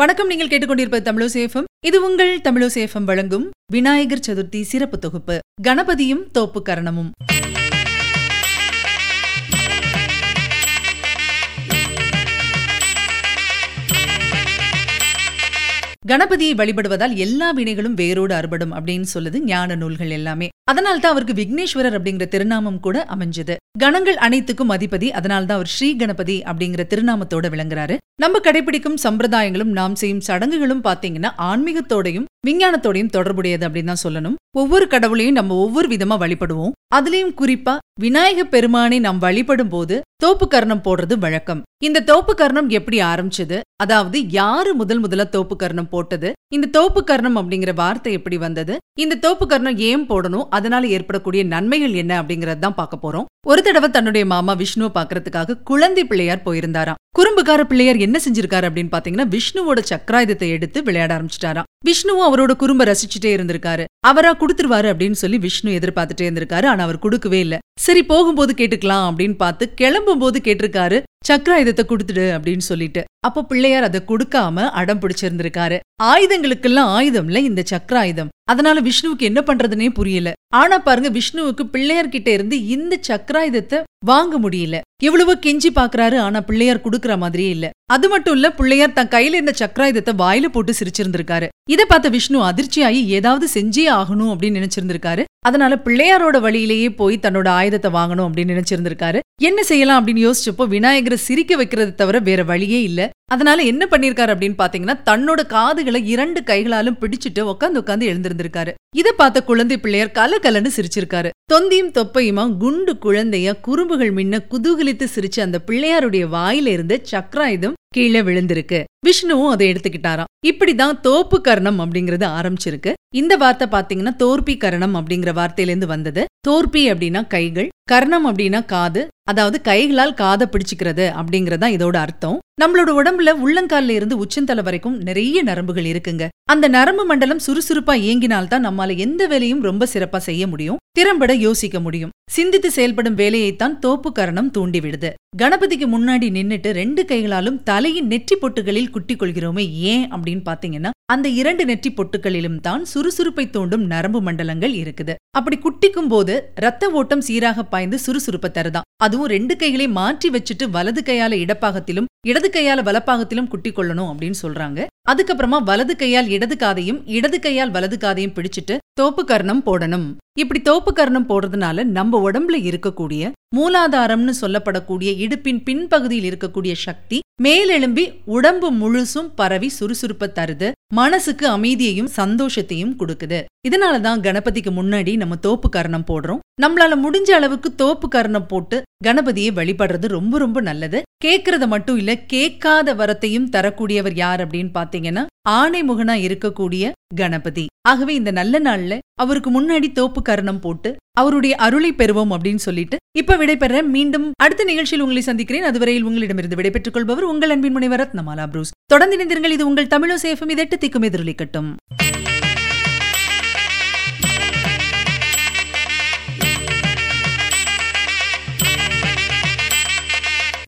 வணக்கம். நீங்கள் கேட்டுக்கொண்டிருப்ப தமிழசேஃபம் இது உங்கள் தமிழசேஃபம் வழங்கும் விநாயகர் சதுர்த்தி சிறப்பு தொகுப்பு. கணபதியும் தோப்பு கரணமும். கணபதியை வழிபடுவதால் எல்லா வினைகளும் வேரோடு அறுபடும் அப்படின்னு சொல்லுது ஞான நூல்கள் எல்லாமே. அதனால தான் அவருக்கு விக்னேஸ்வரர் அப்படிங்கிற திருநாமம் கூட அமைஞ்சது. கணங்கள் அனைத்துக்கும் அதிபதி. அதனால தான் அவர் ஸ்ரீ கணபதி அப்படிங்கிற திருநாமத்தோட விளங்குறாரு. நம்ம கடைபிடிக்கும் சம்பிரதாயங்களும் நாம் செய்யும் சடங்குகளும் பாத்தீங்கன்னா ஆன்மீகத்தோடையும் விஞ்ஞானத்தோடையும் தொடர்புடையது அப்படின்னு தான் சொல்லணும். ஒவ்வொரு கடவுளையும் நம்ம ஒவ்வொரு விதமா வழிபடுவோம். அதுலயும் குறிப்பா விநாயக பெருமானை நாம் வழிபடும் போது தோப்பு கர்ணம் போடுறது வழக்கம். இந்த தோப்பு கர்ணம் எப்படி ஆரம்பிச்சது? அதாவது யாரு முதல் முதல்ல தோப்பு கர்ணம் போட்டது? இந்த தோப்பு கர்ணம் அப்படிங்கிற வார்த்தை எப்படி வந்தது? இந்த தோப்பு கர்ணம் ஏன் போடணும்? அதனால ஏற்படக்கூடிய நன்மைகள் என்ன அப்படிங்கறது தான் பார்க்க போறோம். ஒரு தடவை தன்னுடைய மாமா விஷ்ணுவை பாக்குறதுக்காக குழந்தை பிள்ளையார் போயிருந்தாராம். குறும்புக்கார பிள்ளையார் என்ன செஞ்சிருக்காரு அப்படின்னு பாத்தீங்கன்னா விஷ்ணுவோட சக்கராயுதத்தை எடுத்து விளையாட ஆரம்பிச்சிட்டாராம். விஷ்ணுவும் அவரோட குறும்ப ரசிச்சுட்டே இருந்திருக்காரு. அவரா குடுத்துருவாரு அப்படின்னு சொல்லி விஷ்ணு எதிர்பார்த்துட்டே இருந்திருக்காரு. ஆனா அவர் கொடுக்கவே இல்ல. சரி போகும்போது கேட்டுக்கலாம் அப்படின்னு பார்த்து கிளம்பும் போது கேட்டிருக்காரு சக்கராயுதத்தை கொடுத்துடு அப்படின்னு சொல்லிட்டு. அப்போ பிள்ளையார் அதை கொடுக்காம அடம் பிடிச்சிருந்திருக்காரு. ஆயுதங்களுக்கெல்லாம் ஆயுதம்ல இந்த சக்கராயுதம். அதனால விஷ்ணுவுக்கு என்ன பண்றதுனே புரியல. ஆனா பாருங்க விஷ்ணுவுக்கு பிள்ளையார் கிட்ட இருந்து இந்த சக்கராயுதத்தை வாங்க முடியல. எவ்வளவோ கெஞ்சி பாக்குறாரு ஆனா பிள்ளையார் குடுக்கற மாதிரியே இல்ல. அது மட்டும் இல்ல பிள்ளையார் தன் கையில இருந்த சக்கராயுதத்தை வாயில போட்டு சிரிச்சிருந்திருக்காரு. இதை பார்த்த விஷ்ணு அதிர்ச்சியாகி ஏதாவது செஞ்சே ஆகணும் அப்படின்னு நினைச்சிருந்திருக்காரு. அதனால பிள்ளையாரோட வழியிலேயே போய் தன்னோட ஆயுதத்தை வாங்கணும் அப்படின்னு நினைச்சிருந்திருக்காரு. என்ன செய்யலாம் அப்படின்னு யோசிச்சப்போ விநாயகரை சிரிக்க வைக்கிறது தவிர வேற வழியே இல்ல. அதனால என்ன பண்ணிருக்காரு அப்படின்னு பாத்தீங்கன்னா தன்னோட காதுகளை இரண்டு கைகளாலும் பிடிச்சிட்டு உட்காந்து உட்காந்து எழுந்திருந்திருக்காரு. இத பார்த்த குழந்தை பிள்ளையார் கல கலன்னு சிரிச்சிருக்காரு. தொந்தியும் தொப்பையுமா குண்டு குழந்தையா குறும்புகள் மின்ன குதூகலித்து சிரிச்சு அந்த பிள்ளையாருடைய வாயில இருந்து சக்ராயுதம் கீழே விழுந்திருக்கு. விஷ்ணுவும் அதை எடுத்துக்கிட்டாராம். இப்படிதான் தோப்பு கர்ணம் அப்படிங்கறது ஆரம்பிச்சிருக்கு. இந்த வார்த்தை பாத்தீங்கன்னா தோற்பி கரணம் அப்படிங்கிற வார்த்தையில இருந்து வந்தது. தோற்பி அப்படின்னா கைகள் கர்ணம் அப்படின்னா காது அதாவது கைகளால் காதை பிடிச்சுக்கிறது அப்படிங்கறதா இதோட அர்த்தம். நம்மளோட உடம்புல உள்ளங்கால்ல இருந்து உச்சந்தலை வரைக்கும் நிறைய நரம்புகள் இருக்குங்க. அந்த நரம்பு மண்டலம் சுறுசுறுப்பா இயங்கினால்தான் நம்மால எந்த வேலையும் ரொம்ப சிறப்பா செய்ய முடியும். திறம்பட யோசிக்க முடியும். சிந்தித்து செயல்படும் வேலையைத்தான் தோப்பு கரணம் தூண்டிவிடுது கணபதிக்கு முன்னாடி நின்னுட்டு ரெண்டு கைகளாலும் தலையின் நெற்றி பொட்டுகளில் குட்டி கொள்கிறோமே ஏன் அப்படின்னு பாத்தீங்கன்னா அந்த இரண்டு நெற்றி பொட்டுகளிலும் தான் சுறுசுறுப்பை தூண்டும் நரம்பு மண்டலங்கள் இருக்குது. அப்படி குட்டிக்கும் போது ரத்த ஓட்டம் சீராக பாய்ந்து சுறுசுறுப்பை தருதான். அதுவும் ரெண்டு கைகளை மாற்றி வச்சுட்டு வலது கையால இடப்பாகத்திலும் இடது கையால வலப்பாகத்திலும் குட்டி கொள்ளணும் அப்படின்னு சொல்றாங்க. அதுக்கப்புறமா வலது கையால் இடது காதையும் இடது கையால் வலது காதையும் பிடிச்சிட்டு தோப்பு கர்ணம் போடணும். இப்படி தோப்பு கர்ணம் போடுறதுனால நம்ம உடம்புல இருக்கக்கூடிய மூலாதாரம்னு சொல்லப்படக்கூடிய இடுப்பின் பின்பகுதியில் இருக்கக்கூடிய சக்தி மேலெழும்பி உடம்பு முழுசும் பரவி சுறுசுறுப்ப தருது. மனசுக்கு அமைதியையும் சந்தோஷத்தையும் கொடுக்குது. இதனாலதான் கணபதிக்கு முன்னாடி நம்ம தோப்பு கர்ணம் போடுறோம். நம்மளால முடிஞ்ச அளவுக்கு தோப்பு கர்ணம் போட்டு கணபதியை வழிபடுறது ரொம்ப ரொம்ப நல்லது. கேட்கறத மட்டும் இல்ல கேட்காத வரத்தையும் தரக்கூடியவர் யார் அப்படின்னு பாத்தீங்கன்னா ஆணைமுகனா இருக்கக்கூடிய கணபதி. ஆகவே இந்த நல்ல நாள்ல அவருக்கு முன்னாடி தோப்பு கரணம் போட்டு அவருடைய அருளை பெறுவோம் அப்படின்னு சொல்லிட்டு இப்ப விடைபெற மீண்டும் அடுத்த நிகழ்ச்சியில் உங்களை சந்திக்கிறேன். அதுவரையில் உங்களிடமிருந்து விடைபெற்றுக் கொள்பவர் உங்கள் அன்பின் முனைவர் ரத்னமாலா புரூஸ். தொடர்ந்து இணைந்திருங்கள். இது உங்கள் தமிழோ சேஃபம் இதெட்டு திக்கும் எதிரொலிக்கட்டும்